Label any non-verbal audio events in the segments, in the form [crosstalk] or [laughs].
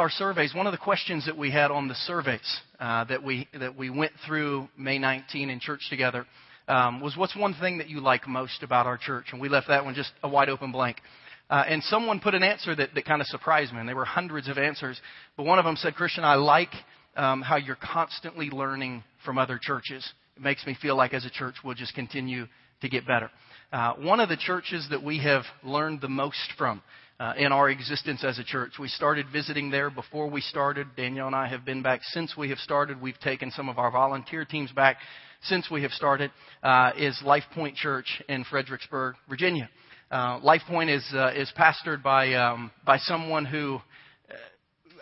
our surveys, one of the questions that we had on the surveys uh, that we that we went through May 19 in church together um, was what's one thing that you like most about our church, and we left that one just a wide open blank. Uh, and someone put an answer that, that kind of surprised me, and there were hundreds of answers, but one of them said, "Christian, I like um, how you're constantly learning from other churches. It makes me feel like as a church we'll just continue to get better." Uh, one of the churches that we have learned the most from uh, in our existence as a church. We started visiting there before we started. Danielle and I have been back since we have started. We've taken some of our volunteer teams back since we have started. Uh, is Life Point Church in Fredericksburg, Virginia. Uh, Life Point is uh, is pastored by um, by someone who uh,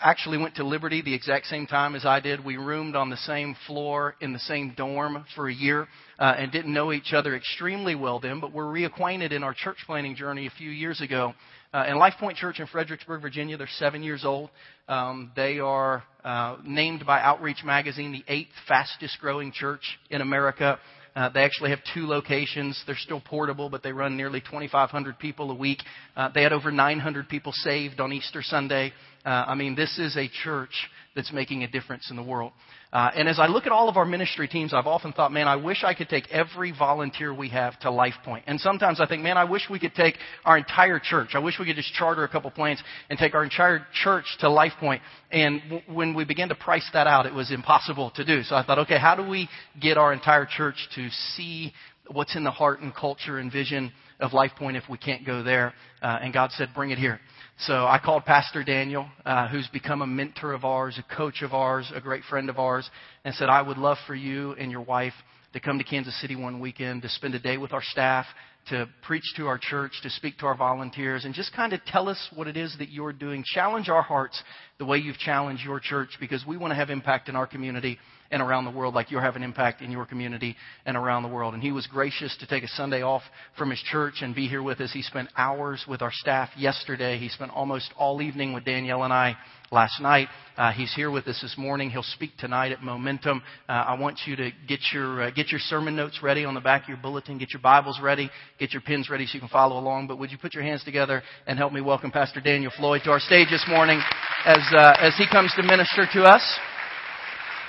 actually went to Liberty the exact same time as I did. We roomed on the same floor in the same dorm for a year uh, and didn't know each other extremely well then, but were reacquainted in our church planting journey a few years ago uh, and Life Point Church in Fredericksburg, Virginia, they're seven years old. Um, they are uh, named by Outreach Magazine the eighth fastest growing church in America. Uh, they actually have two locations. They're still portable, but they run nearly 2,500 people a week. Uh, they had over 900 people saved on Easter Sunday. Uh, I mean, this is a church that's making a difference in the world. Uh, and as I look at all of our ministry teams, I've often thought, man, I wish I could take every volunteer we have to Life Point. And sometimes I think, man, I wish we could take our entire church. I wish we could just charter a couple planes and take our entire church to Life Point. And w- when we began to price that out, it was impossible to do. So I thought, okay, how do we get our entire church to see what's in the heart and culture and vision of Life Point if we can't go there? Uh, and God said, bring it here. So I called Pastor Daniel, uh, who's become a mentor of ours, a coach of ours, a great friend of ours, and said, I would love for you and your wife to come to Kansas City one weekend to spend a day with our staff, to preach to our church, to speak to our volunteers, and just kind of tell us what it is that you're doing. Challenge our hearts the way you've challenged your church because we want to have impact in our community and around the world like you're having impact in your community and around the world. And he was gracious to take a Sunday off from his church and be here with us. He spent hours with our staff yesterday. He spent almost all evening with Danielle and I last night. Uh, he's here with us this morning. He'll speak tonight at Momentum. Uh, I want you to get your uh, get your sermon notes ready on the back of your bulletin. Get your Bibles ready. Get your pens ready so you can follow along. But would you put your hands together and help me welcome Pastor Daniel Floyd to our stage this morning as uh, as he comes to minister to us.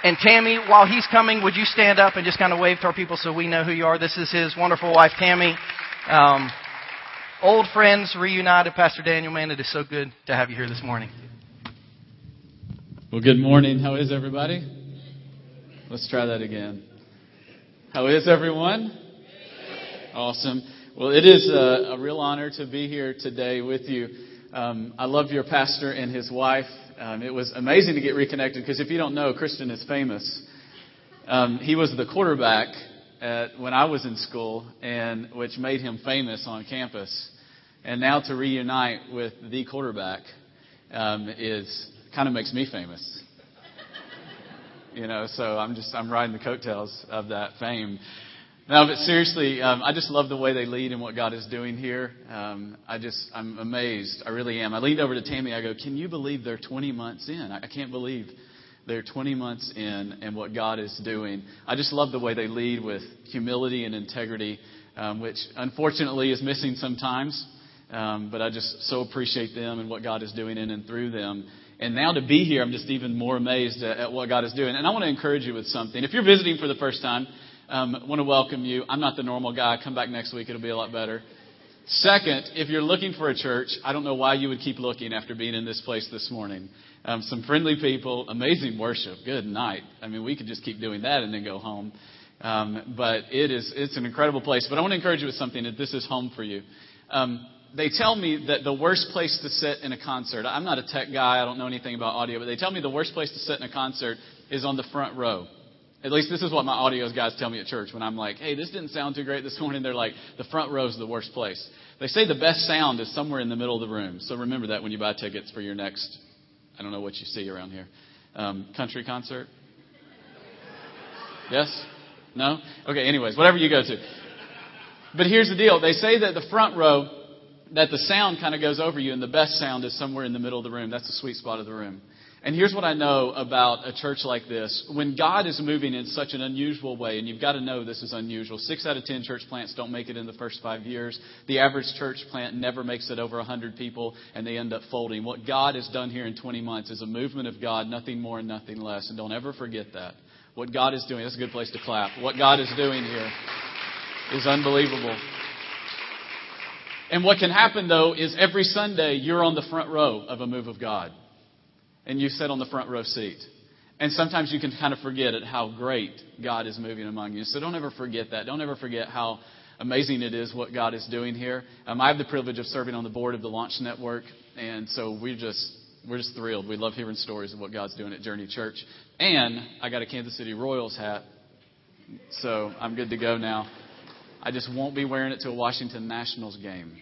And Tammy, while he's coming, would you stand up and just kind of wave to our people so we know who you are? This is his wonderful wife, Tammy. Um, old friends reunited. Pastor Daniel, man, it is so good to have you here this morning. Well, good morning. How is everybody? Let's try that again. How is everyone? Awesome. Well, it is a, a real honor to be here today with you. Um, I love your pastor and his wife. Um, it was amazing to get reconnected because if you don't know, Christian is famous. Um, he was the quarterback at, when I was in school, and which made him famous on campus. And now to reunite with the quarterback um, is kind of makes me famous. you know, so I'm just I'm riding the coattails of that fame. No, but seriously, um, I just love the way they lead and what God is doing here. Um, I just, I'm amazed. I really am. I leaned over to Tammy. I go, Can you believe they're 20 months in? I, I can't believe they're 20 months in and what God is doing. I just love the way they lead with humility and integrity, um, which unfortunately is missing sometimes. Um, but I just so appreciate them and what God is doing in and through them. And now to be here, I'm just even more amazed at, at what God is doing. And I want to encourage you with something. If you're visiting for the first time, um, want to welcome you. I'm not the normal guy. Come back next week. It'll be a lot better. Second, if you're looking for a church, I don't know why you would keep looking after being in this place this morning. Um, some friendly people, amazing worship. Good night. I mean, we could just keep doing that and then go home. Um, but it is, it's an incredible place. But I want to encourage you with something that this is home for you. Um, they tell me that the worst place to sit in a concert, I'm not a tech guy, I don't know anything about audio, but they tell me the worst place to sit in a concert is on the front row. At least this is what my audio guys tell me at church when I'm like, hey, this didn't sound too great this morning. They're like, the front row is the worst place. They say the best sound is somewhere in the middle of the room. So remember that when you buy tickets for your next, I don't know what you see around here, um, country concert. Yes? No? Okay, anyways, whatever you go to. But here's the deal. They say that the front row that the sound kind of goes over you, and the best sound is somewhere in the middle of the room. That's the sweet spot of the room. And here's what I know about a church like this. When God is moving in such an unusual way, and you've got to know this is unusual, six out of ten church plants don't make it in the first five years. The average church plant never makes it over 100 people, and they end up folding. What God has done here in 20 months is a movement of God, nothing more and nothing less. And don't ever forget that. What God is doing, that's a good place to clap. What God is doing here is unbelievable. And what can happen, though, is every Sunday you're on the front row of a move of God and you sit on the front row seat. And sometimes you can kind of forget at how great God is moving among you. So don't ever forget that. Don't ever forget how amazing it is what God is doing here. Um, I have the privilege of serving on the board of the Launch Network, and so we're just we're just thrilled. We love hearing stories of what God's doing at Journey Church. And I got a Kansas City Royals hat, so I'm good to go now. I just won't be wearing it to a Washington Nationals game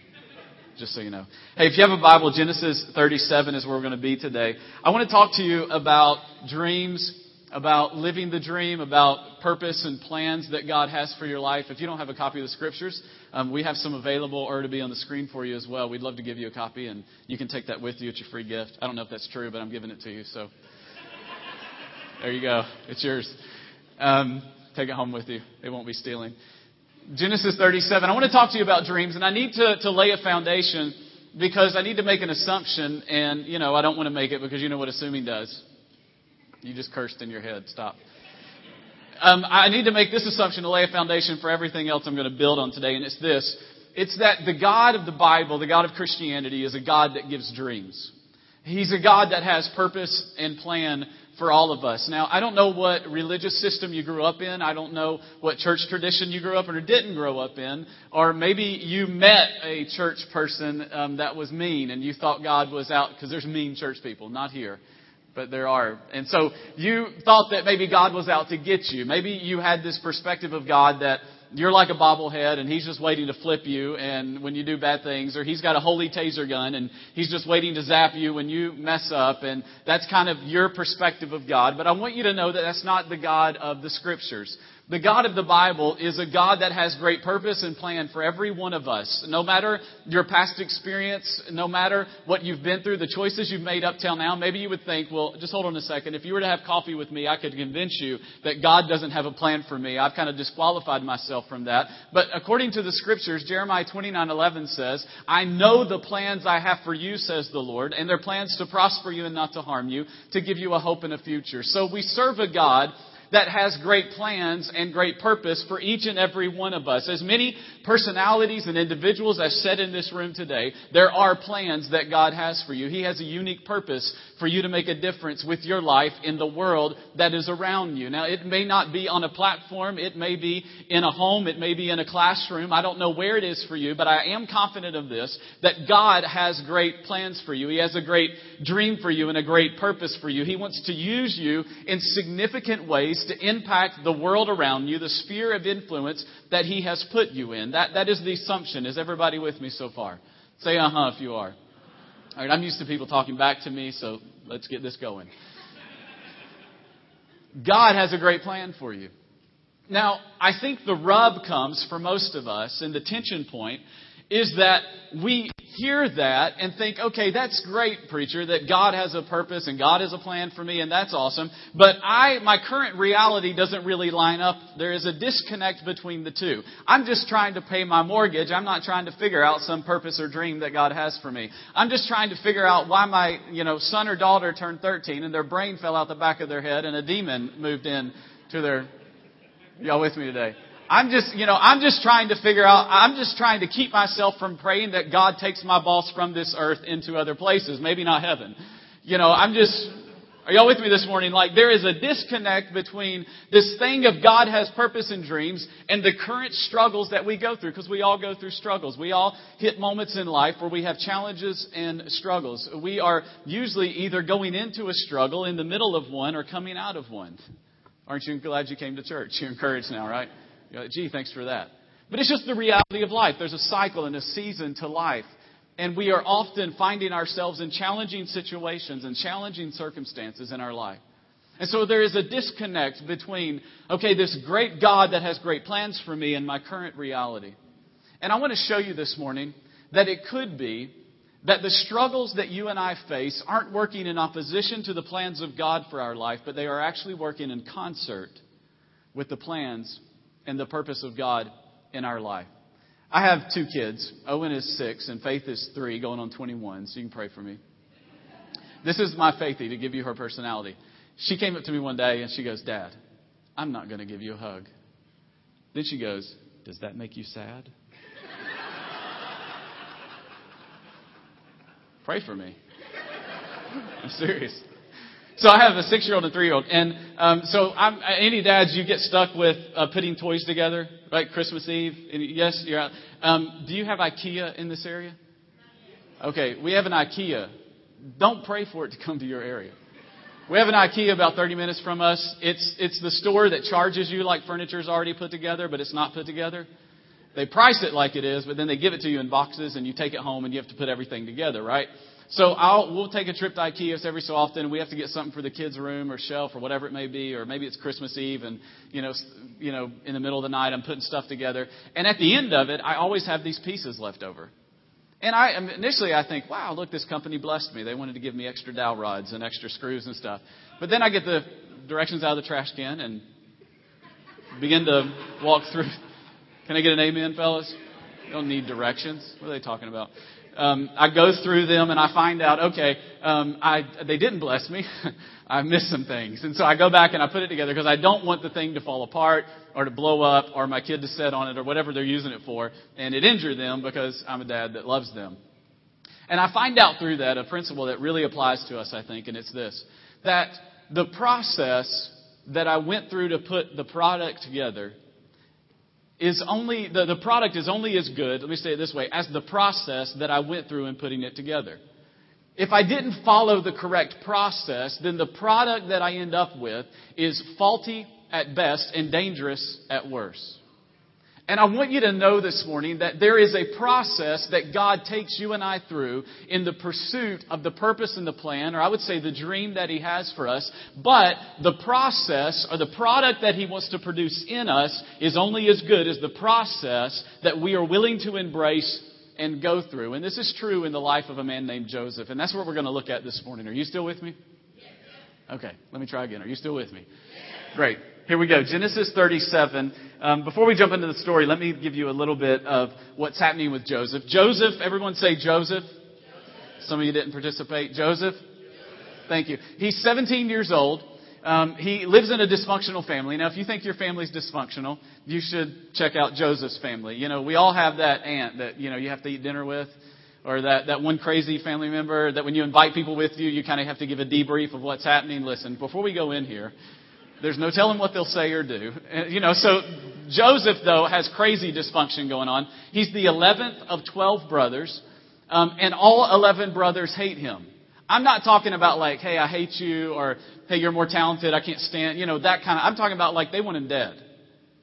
just so you know. Hey, if you have a Bible, Genesis 37 is where we're going to be today. I want to talk to you about dreams, about living the dream, about purpose and plans that God has for your life. If you don't have a copy of the scriptures, um, we have some available or to be on the screen for you as well. We'd love to give you a copy, and you can take that with you. It's your free gift. I don't know if that's true, but I'm giving it to you. So there you go. It's yours. Um, take it home with you. It won't be stealing. Genesis 37. I want to talk to you about dreams, and I need to, to lay a foundation because I need to make an assumption, and, you know, I don't want to make it because you know what assuming does. You just cursed in your head. Stop. Um, I need to make this assumption to lay a foundation for everything else I'm going to build on today, and it's this. It's that the God of the Bible, the God of Christianity, is a God that gives dreams. He's a God that has purpose and plan for all of us. Now, I don't know what religious system you grew up in. I don't know what church tradition you grew up in or didn't grow up in. Or maybe you met a church person um, that was mean and you thought God was out because there's mean church people, not here. But there are. And so you thought that maybe God was out to get you. Maybe you had this perspective of God that you're like a bobblehead and he's just waiting to flip you and when you do bad things or he's got a holy taser gun and he's just waiting to zap you when you mess up and that's kind of your perspective of God. But I want you to know that that's not the God of the scriptures the God of the Bible is a God that has great purpose and plan for every one of us. No matter your past experience, no matter what you've been through, the choices you've made up till now, maybe you would think, well, just hold on a second. If you were to have coffee with me, I could convince you that God doesn't have a plan for me. I've kind of disqualified myself from that. But according to the scriptures, Jeremiah 29:11 says, "I know the plans I have for you," says the Lord, "and they're plans to prosper you and not to harm you, to give you a hope and a future." So we serve a God that has great plans and great purpose for each and every one of us. As many personalities and individuals as said in this room today, there are plans that God has for you. He has a unique purpose for you to make a difference with your life in the world that is around you. Now, it may not be on a platform, it may be in a home, it may be in a classroom. I don't know where it is for you, but I am confident of this that God has great plans for you. He has a great dream for you and a great purpose for you. He wants to use you in significant ways to impact the world around you, the sphere of influence that He has put you in. That, that is the assumption. Is everybody with me so far? Say uh huh if you are. All right, I'm used to people talking back to me, so let's get this going. God has a great plan for you. Now, I think the rub comes for most of us, and the tension point is that we hear that and think, okay, that's great, preacher, that God has a purpose and God has a plan for me and that's awesome. But I, my current reality doesn't really line up. There is a disconnect between the two. I'm just trying to pay my mortgage. I'm not trying to figure out some purpose or dream that God has for me. I'm just trying to figure out why my, you know, son or daughter turned 13 and their brain fell out the back of their head and a demon moved in to their, y'all with me today? I'm just, you know, I'm just trying to figure out, I'm just trying to keep myself from praying that God takes my boss from this earth into other places, maybe not heaven. You know, I'm just, are y'all with me this morning? Like there is a disconnect between this thing of God has purpose and dreams and the current struggles that we go through because we all go through struggles. We all hit moments in life where we have challenges and struggles. We are usually either going into a struggle in the middle of one or coming out of one. Aren't you glad you came to church? You're encouraged now, right? You're like, gee, thanks for that. But it's just the reality of life. There's a cycle and a season to life. And we are often finding ourselves in challenging situations and challenging circumstances in our life. And so there is a disconnect between, okay, this great God that has great plans for me and my current reality. And I want to show you this morning that it could be that the struggles that you and I face aren't working in opposition to the plans of God for our life, but they are actually working in concert with the plans and the purpose of God in our life. I have two kids. Owen is six, and Faith is three, going on 21, so you can pray for me. This is my Faithy to give you her personality. She came up to me one day and she goes, Dad, I'm not going to give you a hug. Then she goes, Does that make you sad? [laughs] Pray for me. I'm serious. So I have a six-year-old and a three-year-old, and um, so I'm, any dads, you get stuck with uh, putting toys together, right? Christmas Eve. and yes, you're out. Um, do you have IKEA in this area? Okay, we have an IKEA. Don't pray for it to come to your area. We have an IKEA about 30 minutes from us. It's it's the store that charges you like furniture is already put together, but it's not put together. They price it like it is, but then they give it to you in boxes, and you take it home, and you have to put everything together, right? So I'll, we'll take a trip to IKEA every so often. We have to get something for the kids' room or shelf or whatever it may be, or maybe it's Christmas Eve and you know, you know, in the middle of the night I'm putting stuff together. And at the end of it, I always have these pieces left over. And I um, initially I think, wow, look, this company blessed me. They wanted to give me extra dowel rods and extra screws and stuff. But then I get the directions out of the trash can and begin to walk through. [laughs] Can I get an amen, fellas? You don't need directions. What are they talking about? Um, I go through them and I find out, okay, um, I, they didn't bless me. [laughs] I missed some things. And so I go back and I put it together because I don't want the thing to fall apart or to blow up or my kid to sit on it or whatever they're using it for and it injure them because I'm a dad that loves them. And I find out through that a principle that really applies to us, I think, and it's this that the process that I went through to put the product together is only, the, the product is only as good, let me say it this way, as the process that I went through in putting it together. If I didn't follow the correct process, then the product that I end up with is faulty at best and dangerous at worst. And I want you to know this morning that there is a process that God takes you and I through in the pursuit of the purpose and the plan, or I would say the dream that He has for us. But the process or the product that He wants to produce in us is only as good as the process that we are willing to embrace and go through. And this is true in the life of a man named Joseph. And that's what we're going to look at this morning. Are you still with me? Okay, let me try again. Are you still with me? Great. Here we go. Genesis 37. Um, before we jump into the story, let me give you a little bit of what's happening with Joseph. Joseph, everyone say Joseph. Joseph. Some of you didn't participate. Joseph? Joseph. Thank you. He's 17 years old. Um, he lives in a dysfunctional family. Now, if you think your family's dysfunctional, you should check out Joseph's family. You know, we all have that aunt that, you know, you have to eat dinner with or that, that one crazy family member that when you invite people with you, you kind of have to give a debrief of what's happening. Listen, before we go in here, there's no telling what they'll say or do. You know, so Joseph, though, has crazy dysfunction going on. He's the 11th of 12 brothers, um, and all 11 brothers hate him. I'm not talking about like, hey, I hate you, or hey, you're more talented, I can't stand, you know, that kind of, I'm talking about like they want him dead.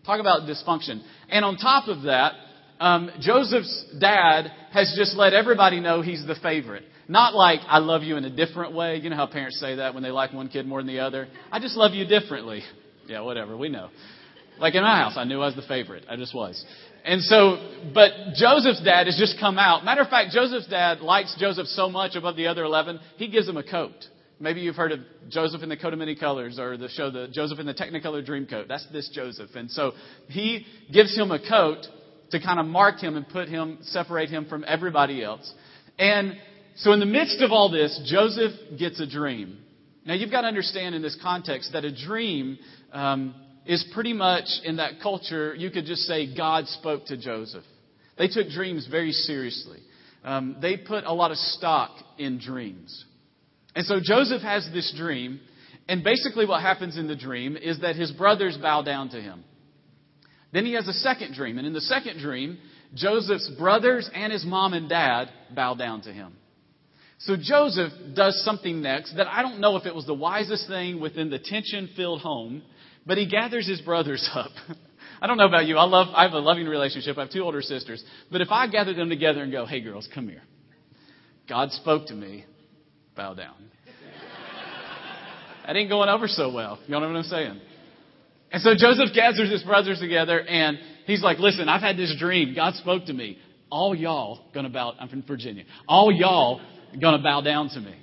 Talk about dysfunction. And on top of that, um, Joseph's dad has just let everybody know he's the favorite. Not like I love you in a different way. You know how parents say that when they like one kid more than the other? I just love you differently. Yeah, whatever. We know. Like in my house, I knew I was the favorite. I just was. And so, but Joseph's dad has just come out. Matter of fact, Joseph's dad likes Joseph so much above the other 11, he gives him a coat. Maybe you've heard of Joseph in the Coat of Many Colors or the show the Joseph in the Technicolor Dreamcoat. That's this Joseph. And so he gives him a coat to kind of mark him and put him, separate him from everybody else. And so, in the midst of all this, Joseph gets a dream. Now, you've got to understand in this context that a dream um, is pretty much in that culture, you could just say God spoke to Joseph. They took dreams very seriously. Um, they put a lot of stock in dreams. And so Joseph has this dream, and basically what happens in the dream is that his brothers bow down to him. Then he has a second dream, and in the second dream, Joseph's brothers and his mom and dad bow down to him. So Joseph does something next that I don't know if it was the wisest thing within the tension filled home, but he gathers his brothers [laughs] up. I don't know about you. I love, I have a loving relationship. I have two older sisters. But if I gather them together and go, hey girls, come here. God spoke to me, bow down. that ain't going over so well. You know what I'm saying? And so Joseph gathers his brothers together and he's like, listen, I've had this dream. God spoke to me. all y'all gonna bow, I'm from Virginia, all y'all gonna bow down to me.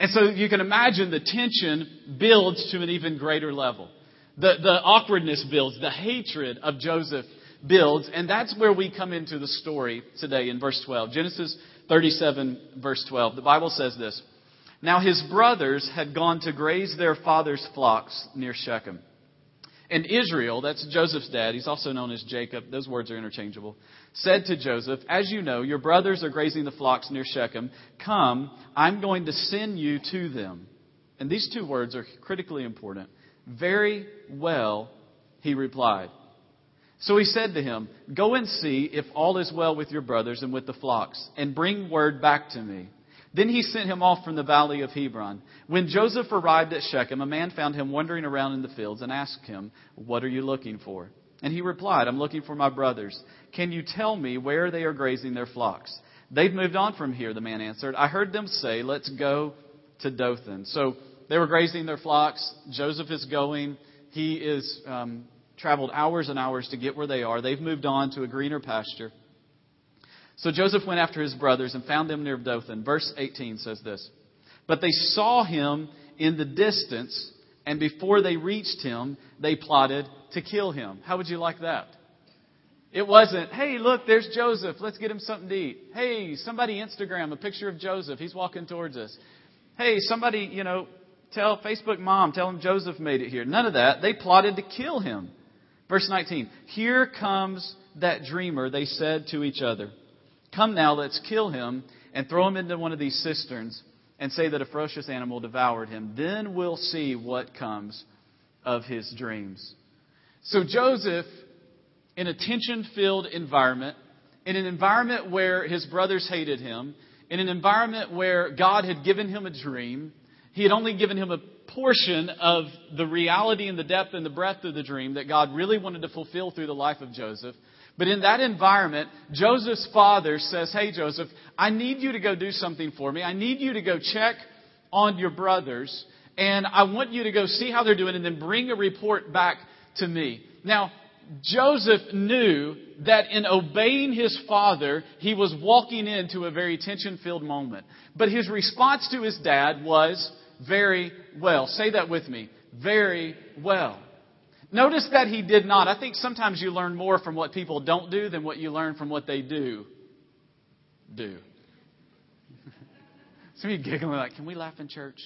And so you can imagine the tension builds to an even greater level. The, the awkwardness builds, the hatred of Joseph builds, and that's where we come into the story today in verse 12. Genesis 37, verse 12. The Bible says this Now his brothers had gone to graze their father's flocks near Shechem. And Israel, that's Joseph's dad, he's also known as Jacob, those words are interchangeable, said to Joseph, As you know, your brothers are grazing the flocks near Shechem. Come, I'm going to send you to them. And these two words are critically important. Very well, he replied. So he said to him, Go and see if all is well with your brothers and with the flocks, and bring word back to me. Then he sent him off from the valley of Hebron. When Joseph arrived at Shechem, a man found him wandering around in the fields and asked him, What are you looking for? And he replied, I'm looking for my brothers. Can you tell me where they are grazing their flocks? They've moved on from here, the man answered. I heard them say, Let's go to Dothan. So they were grazing their flocks. Joseph is going. He is um, traveled hours and hours to get where they are. They've moved on to a greener pasture. So Joseph went after his brothers and found them near Dothan. Verse 18 says this But they saw him in the distance, and before they reached him, they plotted to kill him. How would you like that? It wasn't, hey, look, there's Joseph. Let's get him something to eat. Hey, somebody Instagram a picture of Joseph. He's walking towards us. Hey, somebody, you know, tell Facebook mom, tell him Joseph made it here. None of that. They plotted to kill him. Verse 19. Here comes that dreamer, they said to each other. Come now, let's kill him and throw him into one of these cisterns and say that a ferocious animal devoured him. Then we'll see what comes of his dreams. So Joseph, in a tension filled environment, in an environment where his brothers hated him, in an environment where God had given him a dream, he had only given him a portion of the reality and the depth and the breadth of the dream that God really wanted to fulfill through the life of Joseph. But in that environment, Joseph's father says, Hey, Joseph, I need you to go do something for me. I need you to go check on your brothers, and I want you to go see how they're doing and then bring a report back to me. Now, Joseph knew that in obeying his father, he was walking into a very tension filled moment. But his response to his dad was, very well. Say that with me. Very well. Notice that he did not. I think sometimes you learn more from what people don't do than what you learn from what they do. Do. [laughs] Some of you giggling like, can we laugh in church?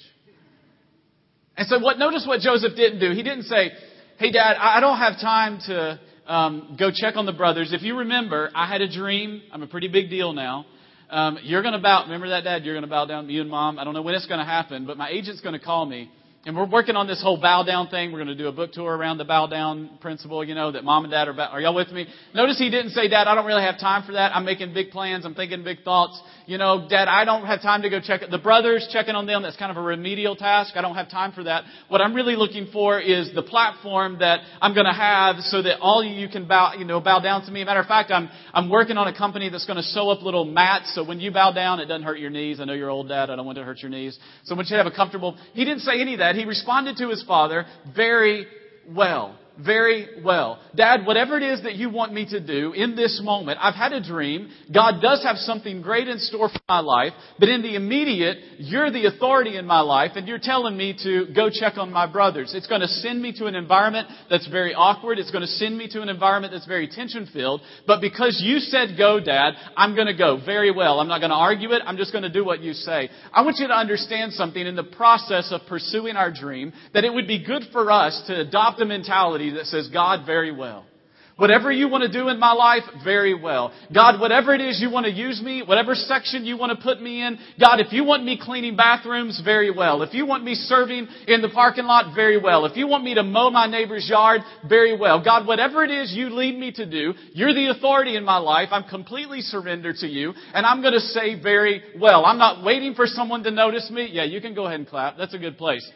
And so what, notice what Joseph didn't do. He didn't say, hey dad, I don't have time to um, go check on the brothers. If you remember, I had a dream. I'm a pretty big deal now. Um, you're going to bow. Remember that, Dad? You're going to bow down. To you and Mom. I don't know when it's going to happen, but my agent's going to call me and we're working on this whole bow down thing. We're going to do a book tour around the bow down principle, you know, that mom and dad are, are y'all with me? Notice he didn't say, dad, I don't really have time for that. I'm making big plans. I'm thinking big thoughts. You know, dad, I don't have time to go check it. The brothers, checking on them, that's kind of a remedial task. I don't have time for that. What I'm really looking for is the platform that I'm going to have so that all you can bow, you know, bow down to me. Matter of fact, I'm, I'm working on a company that's going to sew up little mats so when you bow down, it doesn't hurt your knees. I know you're old, dad. I don't want to hurt your knees. So I want you to have a comfortable, he didn't say any of that. He responded to his father very well very well. Dad, whatever it is that you want me to do in this moment, I've had a dream. God does have something great in store for my life, but in the immediate, you're the authority in my life and you're telling me to go check on my brothers. It's going to send me to an environment that's very awkward. It's going to send me to an environment that's very tension filled. But because you said go, Dad, I'm going to go very well. I'm not going to argue it. I'm just going to do what you say. I want you to understand something in the process of pursuing our dream that it would be good for us to adopt a mentality that says, God, very well. Whatever you want to do in my life, very well. God, whatever it is you want to use me, whatever section you want to put me in, God, if you want me cleaning bathrooms, very well. If you want me serving in the parking lot, very well. If you want me to mow my neighbor's yard, very well. God, whatever it is you lead me to do, you're the authority in my life. I'm completely surrendered to you, and I'm going to say very well. I'm not waiting for someone to notice me. Yeah, you can go ahead and clap. That's a good place.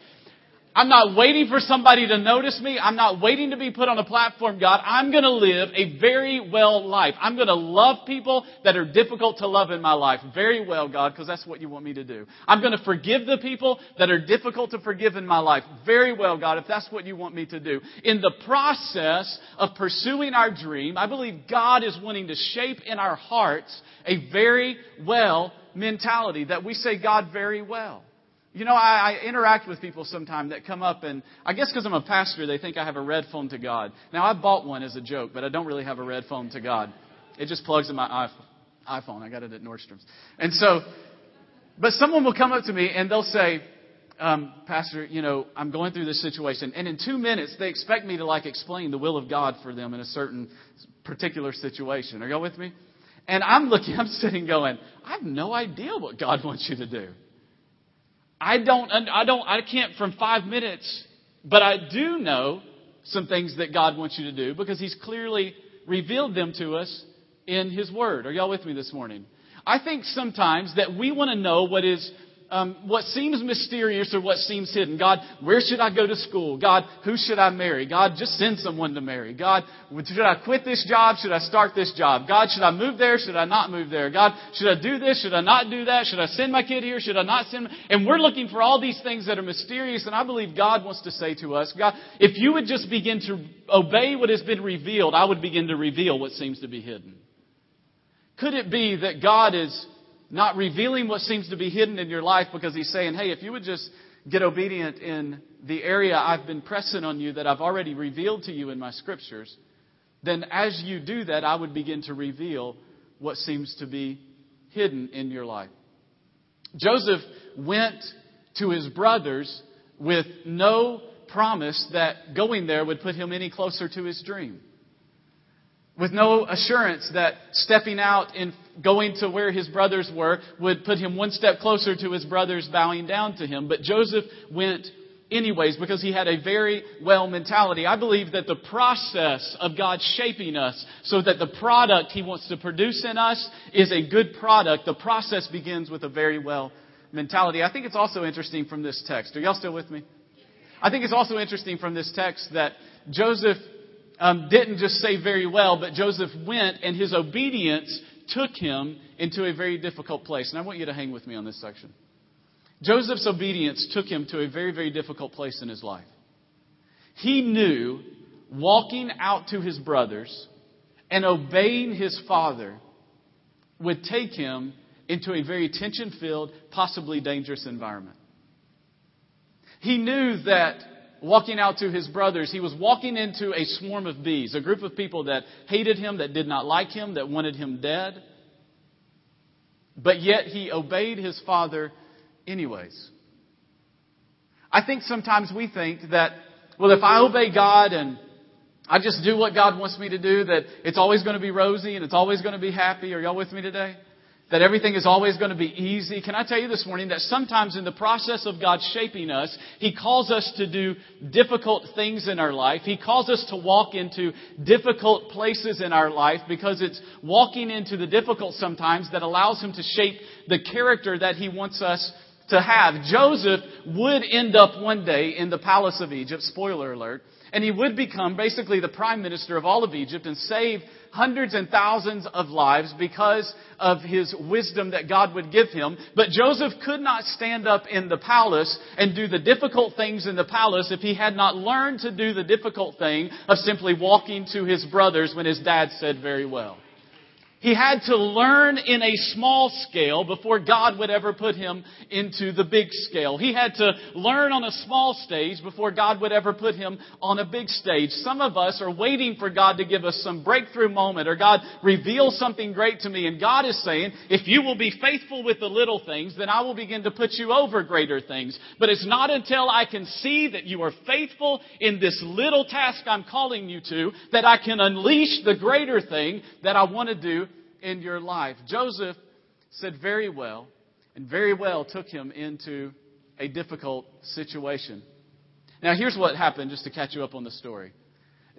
I'm not waiting for somebody to notice me. I'm not waiting to be put on a platform, God. I'm going to live a very well life. I'm going to love people that are difficult to love in my life very well, God, because that's what you want me to do. I'm going to forgive the people that are difficult to forgive in my life very well, God, if that's what you want me to do. In the process of pursuing our dream, I believe God is wanting to shape in our hearts a very well mentality that we say God very well. You know, I, I interact with people sometimes that come up and I guess because I'm a pastor, they think I have a red phone to God. Now, I bought one as a joke, but I don't really have a red phone to God. It just plugs in my iPhone. I got it at Nordstrom's. And so, but someone will come up to me and they'll say, um, Pastor, you know, I'm going through this situation. And in two minutes, they expect me to like explain the will of God for them in a certain particular situation. Are y'all with me? And I'm looking, [laughs] I'm sitting going, I have no idea what God wants you to do. I don't, I don't, I can't from five minutes, but I do know some things that God wants you to do because He's clearly revealed them to us in His Word. Are y'all with me this morning? I think sometimes that we want to know what is um, what seems mysterious or what seems hidden. God, where should I go to school? God, who should I marry? God, just send someone to marry. God, should I quit this job? Should I start this job? God, should I move there? Should I not move there? God, should I do this? Should I not do that? Should I send my kid here? Should I not send? And we're looking for all these things that are mysterious. And I believe God wants to say to us, God, if you would just begin to obey what has been revealed, I would begin to reveal what seems to be hidden. Could it be that God is not revealing what seems to be hidden in your life because he's saying, hey, if you would just get obedient in the area I've been pressing on you that I've already revealed to you in my scriptures, then as you do that, I would begin to reveal what seems to be hidden in your life. Joseph went to his brothers with no promise that going there would put him any closer to his dream with no assurance that stepping out and going to where his brothers were would put him one step closer to his brothers bowing down to him. But Joseph went anyways because he had a very well mentality. I believe that the process of God shaping us so that the product he wants to produce in us is a good product, the process begins with a very well mentality. I think it's also interesting from this text. Are y'all still with me? I think it's also interesting from this text that Joseph um, didn't just say very well, but Joseph went and his obedience took him into a very difficult place. And I want you to hang with me on this section. Joseph's obedience took him to a very, very difficult place in his life. He knew walking out to his brothers and obeying his father would take him into a very tension filled, possibly dangerous environment. He knew that walking out to his brothers, he was walking into a swarm of bees, a group of people that hated him, that did not like him, that wanted him dead. But yet he obeyed his father anyways. I think sometimes we think that, well, if I obey God and I just do what God wants me to do, that it's always going to be rosy and it's always going to be happy. Are y'all with me today? That everything is always going to be easy. Can I tell you this morning that sometimes in the process of God shaping us, He calls us to do difficult things in our life. He calls us to walk into difficult places in our life because it's walking into the difficult sometimes that allows Him to shape the character that He wants us to have. Joseph would end up one day in the palace of Egypt, spoiler alert, and he would become basically the prime minister of all of Egypt and save hundreds and thousands of lives because of his wisdom that God would give him. But Joseph could not stand up in the palace and do the difficult things in the palace if he had not learned to do the difficult thing of simply walking to his brothers when his dad said very well. He had to learn in a small scale before God would ever put him into the big scale. He had to learn on a small stage before God would ever put him on a big stage. Some of us are waiting for God to give us some breakthrough moment or God reveal something great to me. And God is saying, if you will be faithful with the little things, then I will begin to put you over greater things. But it's not until I can see that you are faithful in this little task I'm calling you to that I can unleash the greater thing that I want to do in your life. Joseph said very well, and very well took him into a difficult situation. Now, here's what happened, just to catch you up on the story.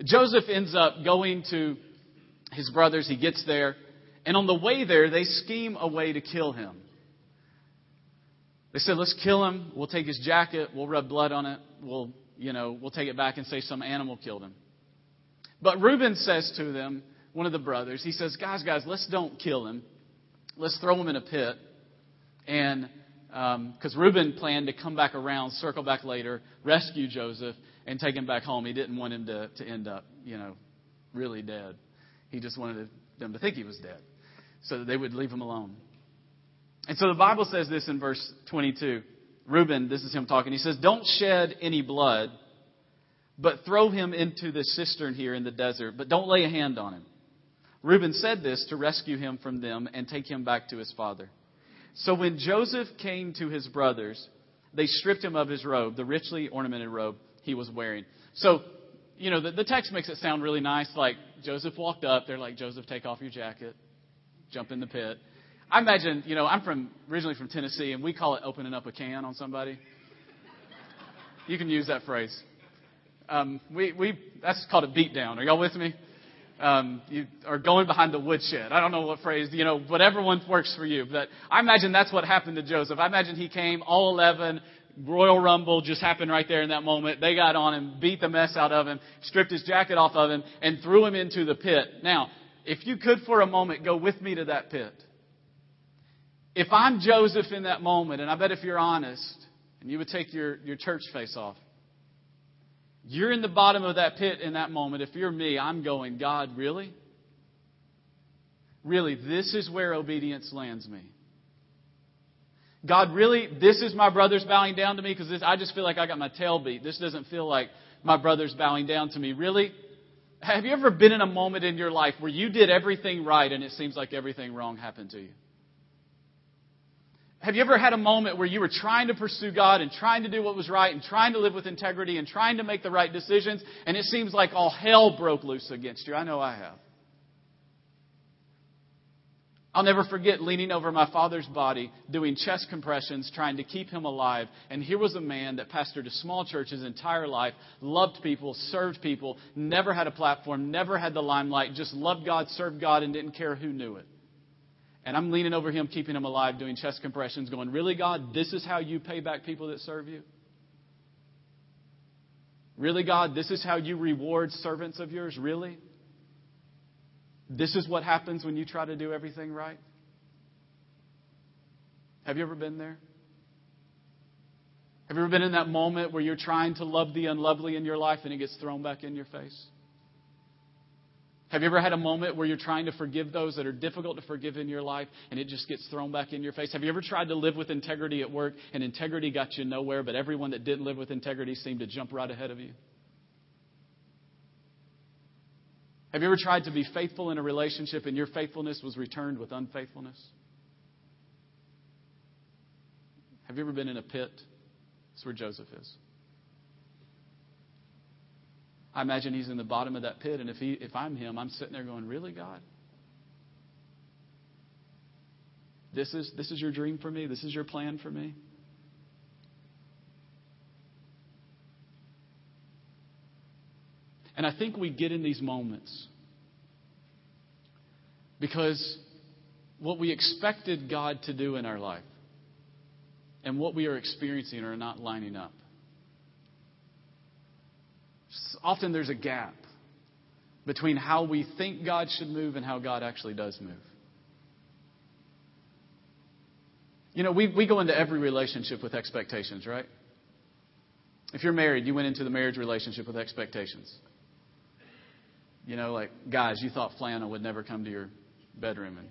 Joseph ends up going to his brothers. He gets there, and on the way there, they scheme a way to kill him. They said, let's kill him. We'll take his jacket. We'll rub blood on it. We'll, you know, we'll take it back and say some animal killed him. But Reuben says to them, one of the brothers, he says, guys, guys, let's don't kill him. Let's throw him in a pit. And because um, Reuben planned to come back around, circle back later, rescue Joseph, and take him back home. He didn't want him to, to end up, you know, really dead. He just wanted them to think he was dead so that they would leave him alone. And so the Bible says this in verse 22. Reuben, this is him talking. He says, Don't shed any blood, but throw him into the cistern here in the desert, but don't lay a hand on him. Reuben said this to rescue him from them and take him back to his father. So when Joseph came to his brothers, they stripped him of his robe, the richly ornamented robe he was wearing. So, you know, the, the text makes it sound really nice. Like Joseph walked up, they're like, Joseph, take off your jacket, jump in the pit. I imagine, you know, I'm from originally from Tennessee, and we call it opening up a can on somebody. You can use that phrase. Um, we, we, that's called a beatdown. Are y'all with me? Um, you are going behind the woodshed. I don't know what phrase, you know, whatever one works for you. But I imagine that's what happened to Joseph. I imagine he came, all 11, Royal Rumble just happened right there in that moment. They got on him, beat the mess out of him, stripped his jacket off of him, and threw him into the pit. Now, if you could for a moment go with me to that pit. If I'm Joseph in that moment, and I bet if you're honest, and you would take your, your church face off, you're in the bottom of that pit in that moment. If you're me, I'm going, God, really? Really, this is where obedience lands me. God, really, this is my brothers bowing down to me because I just feel like I got my tail beat. This doesn't feel like my brothers bowing down to me. Really? Have you ever been in a moment in your life where you did everything right and it seems like everything wrong happened to you? Have you ever had a moment where you were trying to pursue God and trying to do what was right and trying to live with integrity and trying to make the right decisions and it seems like all hell broke loose against you? I know I have. I'll never forget leaning over my father's body, doing chest compressions, trying to keep him alive. And here was a man that pastored a small church his entire life, loved people, served people, never had a platform, never had the limelight, just loved God, served God, and didn't care who knew it. And I'm leaning over him, keeping him alive, doing chest compressions, going, Really, God, this is how you pay back people that serve you? Really, God, this is how you reward servants of yours? Really? This is what happens when you try to do everything right? Have you ever been there? Have you ever been in that moment where you're trying to love the unlovely in your life and it gets thrown back in your face? Have you ever had a moment where you're trying to forgive those that are difficult to forgive in your life and it just gets thrown back in your face? Have you ever tried to live with integrity at work and integrity got you nowhere, but everyone that didn't live with integrity seemed to jump right ahead of you? Have you ever tried to be faithful in a relationship and your faithfulness was returned with unfaithfulness? Have you ever been in a pit? That's where Joseph is. I imagine he's in the bottom of that pit, and if, he, if I'm him, I'm sitting there going, Really, God? This is, this is your dream for me? This is your plan for me? And I think we get in these moments because what we expected God to do in our life and what we are experiencing are not lining up often there's a gap between how we think God should move and how God actually does move. You know, we, we go into every relationship with expectations, right? If you're married, you went into the marriage relationship with expectations. You know, like, guys, you thought flannel would never come to your bedroom and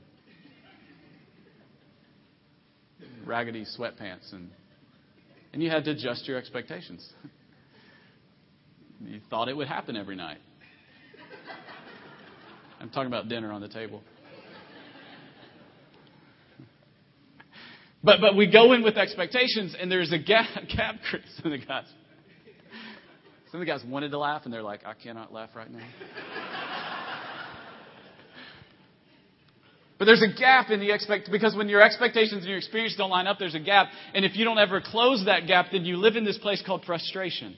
raggedy sweatpants and and you had to adjust your expectations. [laughs] You thought it would happen every night. I'm talking about dinner on the table. But but we go in with expectations, and there's a [laughs] gap. gap some of the guys, some of the guys wanted to laugh, and they're like, I cannot laugh right now. But there's a gap in the expect because when your expectations and your experience don't line up, there's a gap. And if you don't ever close that gap, then you live in this place called frustration.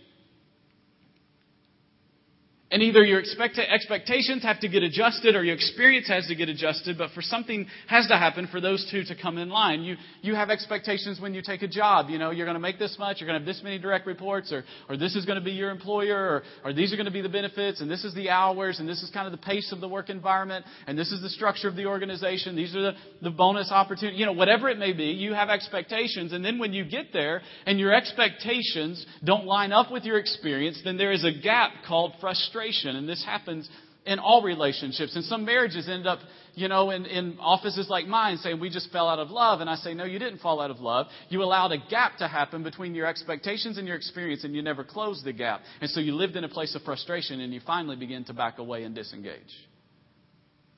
And either your expect- expectations have to get adjusted or your experience has to get adjusted, but for something has to happen for those two to come in line. You, you have expectations when you take a job. You know, you're going to make this much, you're going to have this many direct reports, or, or this is going to be your employer, or, or these are going to be the benefits, and this is the hours, and this is kind of the pace of the work environment, and this is the structure of the organization, these are the, the bonus opportunities, you know, whatever it may be, you have expectations, and then when you get there and your expectations don't line up with your experience, then there is a gap called frustration frustration. And this happens in all relationships. And some marriages end up, you know, in, in offices like mine saying, we just fell out of love. And I say, no, you didn't fall out of love. You allowed a gap to happen between your expectations and your experience, and you never closed the gap. And so you lived in a place of frustration, and you finally begin to back away and disengage.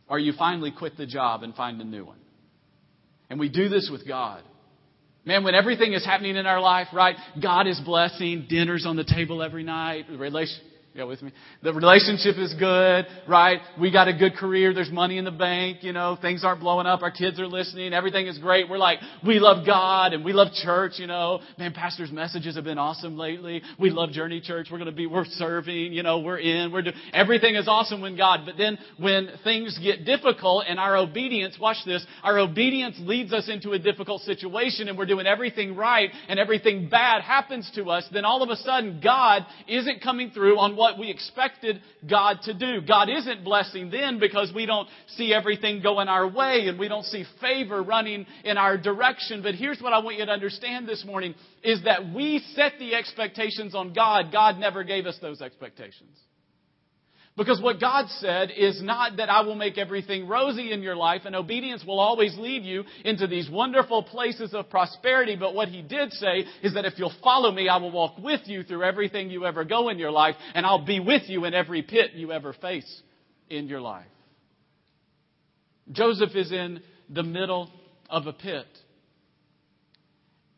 Or you finally quit the job and find a new one. And we do this with God. Man, when everything is happening in our life, right? God is blessing, dinners on the table every night, you with me? The relationship is good, right? We got a good career. There's money in the bank. You know, things aren't blowing up. Our kids are listening. Everything is great. We're like, we love God and we love church. You know, man, pastor's messages have been awesome lately. We love Journey Church. We're going to be, we're serving. You know, we're in. We're doing. Everything is awesome when God. But then when things get difficult and our obedience, watch this, our obedience leads us into a difficult situation and we're doing everything right and everything bad happens to us. Then all of a sudden God isn't coming through on what we expected God to do. God isn't blessing then because we don't see everything going our way and we don't see favor running in our direction. But here's what I want you to understand this morning is that we set the expectations on God. God never gave us those expectations. Because what God said is not that I will make everything rosy in your life and obedience will always lead you into these wonderful places of prosperity. But what He did say is that if you'll follow me, I will walk with you through everything you ever go in your life and I'll be with you in every pit you ever face in your life. Joseph is in the middle of a pit.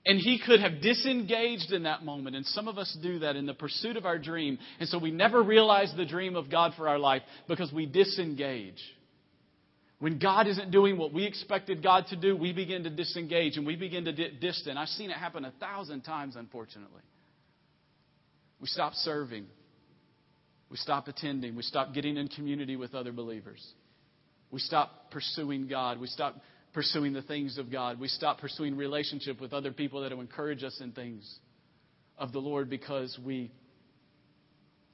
And he could have disengaged in that moment. And some of us do that in the pursuit of our dream. And so we never realize the dream of God for our life because we disengage. When God isn't doing what we expected God to do, we begin to disengage and we begin to get distant. I've seen it happen a thousand times, unfortunately. We stop serving. We stop attending. We stop getting in community with other believers. We stop pursuing God. We stop pursuing the things of God. We stop pursuing relationship with other people that will encourage us in things of the Lord because we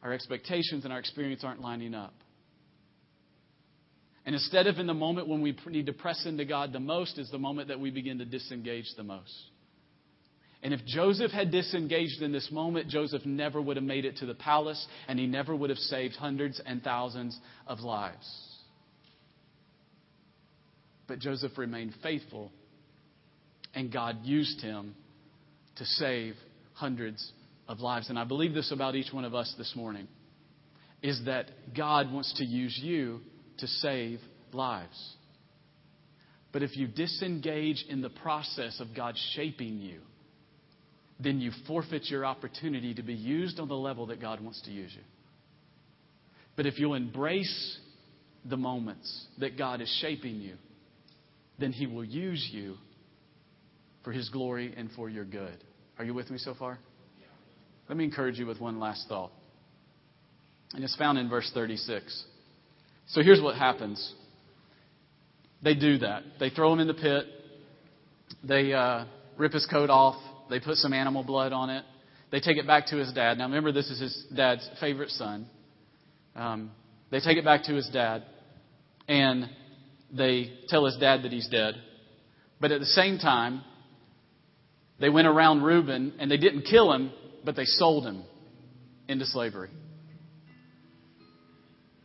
our expectations and our experience aren't lining up. And instead of in the moment when we need to press into God the most is the moment that we begin to disengage the most. And if Joseph had disengaged in this moment, Joseph never would have made it to the palace and he never would have saved hundreds and thousands of lives. But Joseph remained faithful, and God used him to save hundreds of lives. And I believe this about each one of us this morning is that God wants to use you to save lives. But if you disengage in the process of God shaping you, then you forfeit your opportunity to be used on the level that God wants to use you. But if you'll embrace the moments that God is shaping you, then He will use you for His glory and for your good. Are you with me so far? Let me encourage you with one last thought. And it's found in verse 36. So here's what happens they do that. They throw him in the pit, they uh, rip his coat off, they put some animal blood on it, they take it back to his dad. Now remember, this is his dad's favorite son. Um, they take it back to his dad, and they tell his dad that he's dead. But at the same time, they went around Reuben and they didn't kill him, but they sold him into slavery.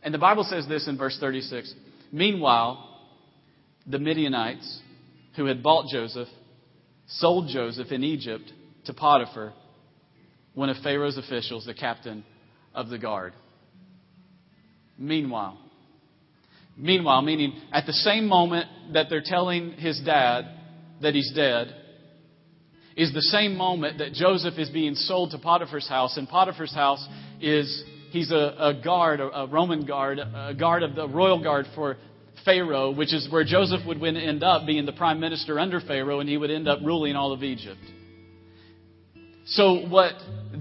And the Bible says this in verse 36 Meanwhile, the Midianites who had bought Joseph sold Joseph in Egypt to Potiphar, one of Pharaoh's officials, the captain of the guard. Meanwhile, Meanwhile, meaning at the same moment that they're telling his dad that he's dead, is the same moment that Joseph is being sold to Potiphar's house. And Potiphar's house is, he's a, a guard, a, Roman guard, a guard of the royal guard for Pharaoh, which is where Joseph would end up being the prime minister under Pharaoh, and he would end up ruling all of Egypt. So what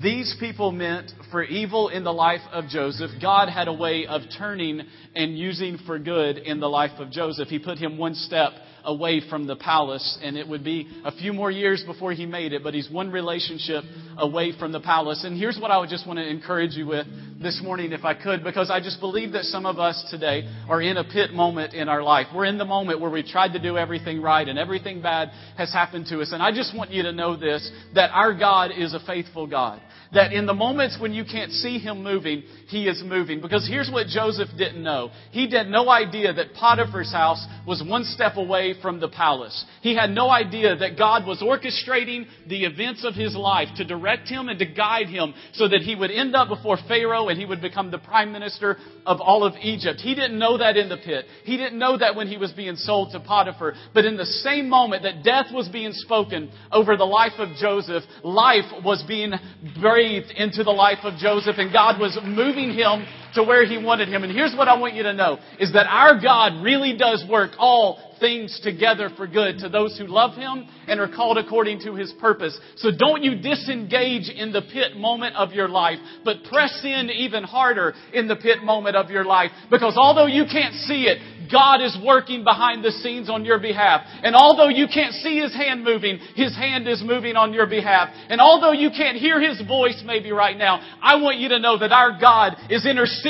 these people meant for evil in the life of Joseph, God had a way of turning and using for good in the life of Joseph. He put him one step away from the palace, and it would be a few more years before he made it, but he's one relationship away from the palace. And here's what I would just want to encourage you with this morning, if I could, because I just believe that some of us today are in a pit moment in our life. We're in the moment where we've tried to do everything right and everything bad has happened to us. And I just want you to know this, that our God is a faithful God. That in the moments when you can't see Him moving, He is moving. Because here's what Joseph didn't know. He had no idea that Potiphar's house was one step away from the palace. He had no idea that God was orchestrating the events of his life to direct him and to guide him so that he would end up before Pharaoh and he would become the prime minister of all of Egypt. He didn't know that in the pit. He didn't know that when he was being sold to Potiphar. But in the same moment that death was being spoken over the life of Joseph, life was being breathed into the life of Joseph and God was moving him to where he wanted him. And here's what I want you to know is that our God really does work all things together for good to those who love him and are called according to his purpose. So don't you disengage in the pit moment of your life, but press in even harder in the pit moment of your life. Because although you can't see it, God is working behind the scenes on your behalf. And although you can't see His hand moving, His hand is moving on your behalf. And although you can't hear His voice maybe right now, I want you to know that our God is interceding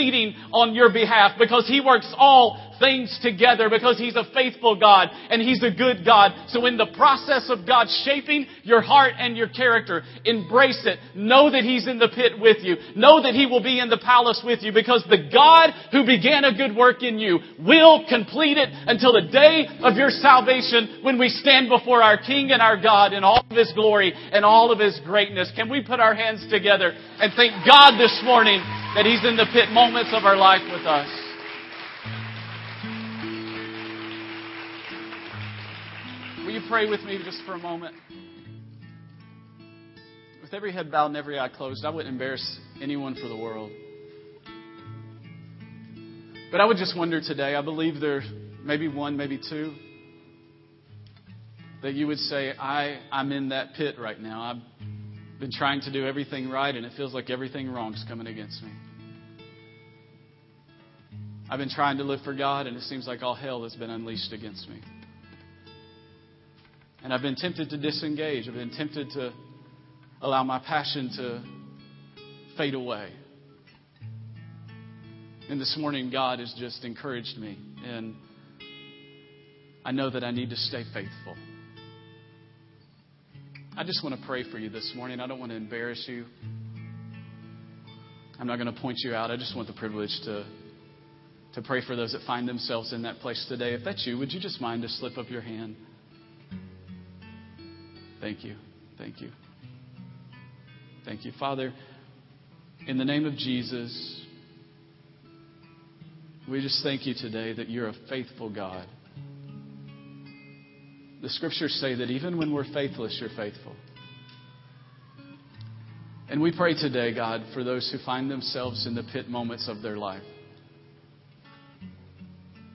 on your behalf because He works all things together because He's a faithful God and He's a good God. So in the process of God shaping your heart and your character, embrace it. Know that He's in the pit with you. Know that He will be in the palace with you because the God who began a good work in you will complete it until the day of your salvation when we stand before our King and our God in all of His glory and all of His greatness. Can we put our hands together and thank God this morning that He's in the pit moments of our life with us? Will you pray with me just for a moment? With every head bowed and every eye closed, I wouldn't embarrass anyone for the world. But I would just wonder today, I believe there maybe one, maybe two, that you would say, I, I'm in that pit right now. I've been trying to do everything right, and it feels like everything wrong is coming against me. I've been trying to live for God, and it seems like all hell has been unleashed against me. And I've been tempted to disengage. I've been tempted to allow my passion to fade away. And this morning, God has just encouraged me. And I know that I need to stay faithful. I just want to pray for you this morning. I don't want to embarrass you. I'm not going to point you out. I just want the privilege to, to pray for those that find themselves in that place today. If that's you, would you just mind to slip up your hand? Thank you. Thank you. Thank you. Father, in the name of Jesus, we just thank you today that you're a faithful God. The scriptures say that even when we're faithless, you're faithful. And we pray today, God, for those who find themselves in the pit moments of their life.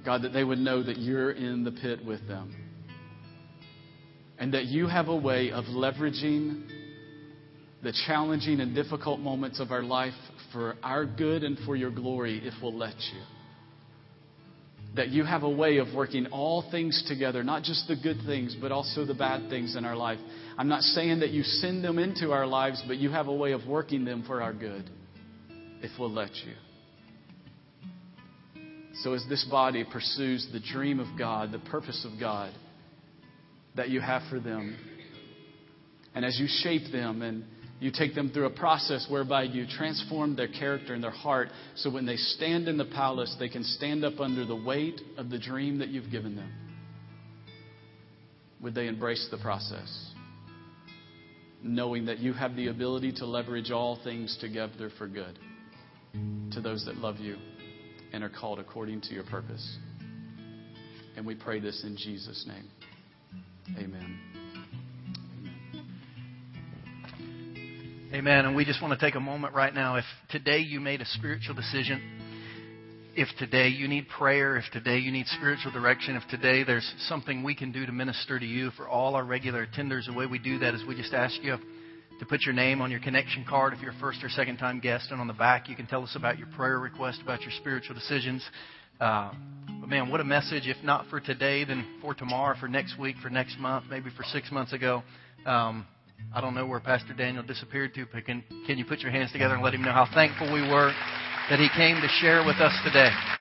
God, that they would know that you're in the pit with them and that you have a way of leveraging the challenging and difficult moments of our life for our good and for your glory if we'll let you. That you have a way of working all things together, not just the good things, but also the bad things in our life. I'm not saying that you send them into our lives, but you have a way of working them for our good if we'll let you. So, as this body pursues the dream of God, the purpose of God, that you have for them. And as you shape them and you take them through a process whereby you transform their character and their heart so when they stand in the palace, they can stand up under the weight of the dream that you've given them. Would they embrace the process? Knowing that you have the ability to leverage all things together for good to those that love you and are called according to your purpose. And we pray this in Jesus' name. Amen. Amen. And we just want to take a moment right now. If today you made a spiritual decision, if today you need prayer, if today you need spiritual direction, if today there's something we can do to minister to you for all our regular attenders, the way we do that is we just ask you to put your name on your connection card if you're a first or second time guest. And on the back, you can tell us about your prayer request, about your spiritual decisions. Uh, but man, what a message, if not for today, then for tomorrow, for next week, for next month, maybe for six months ago. Um, I don't know where Pastor Daniel disappeared to, but can, can you put your hands together and let him know how thankful we were that he came to share with us today?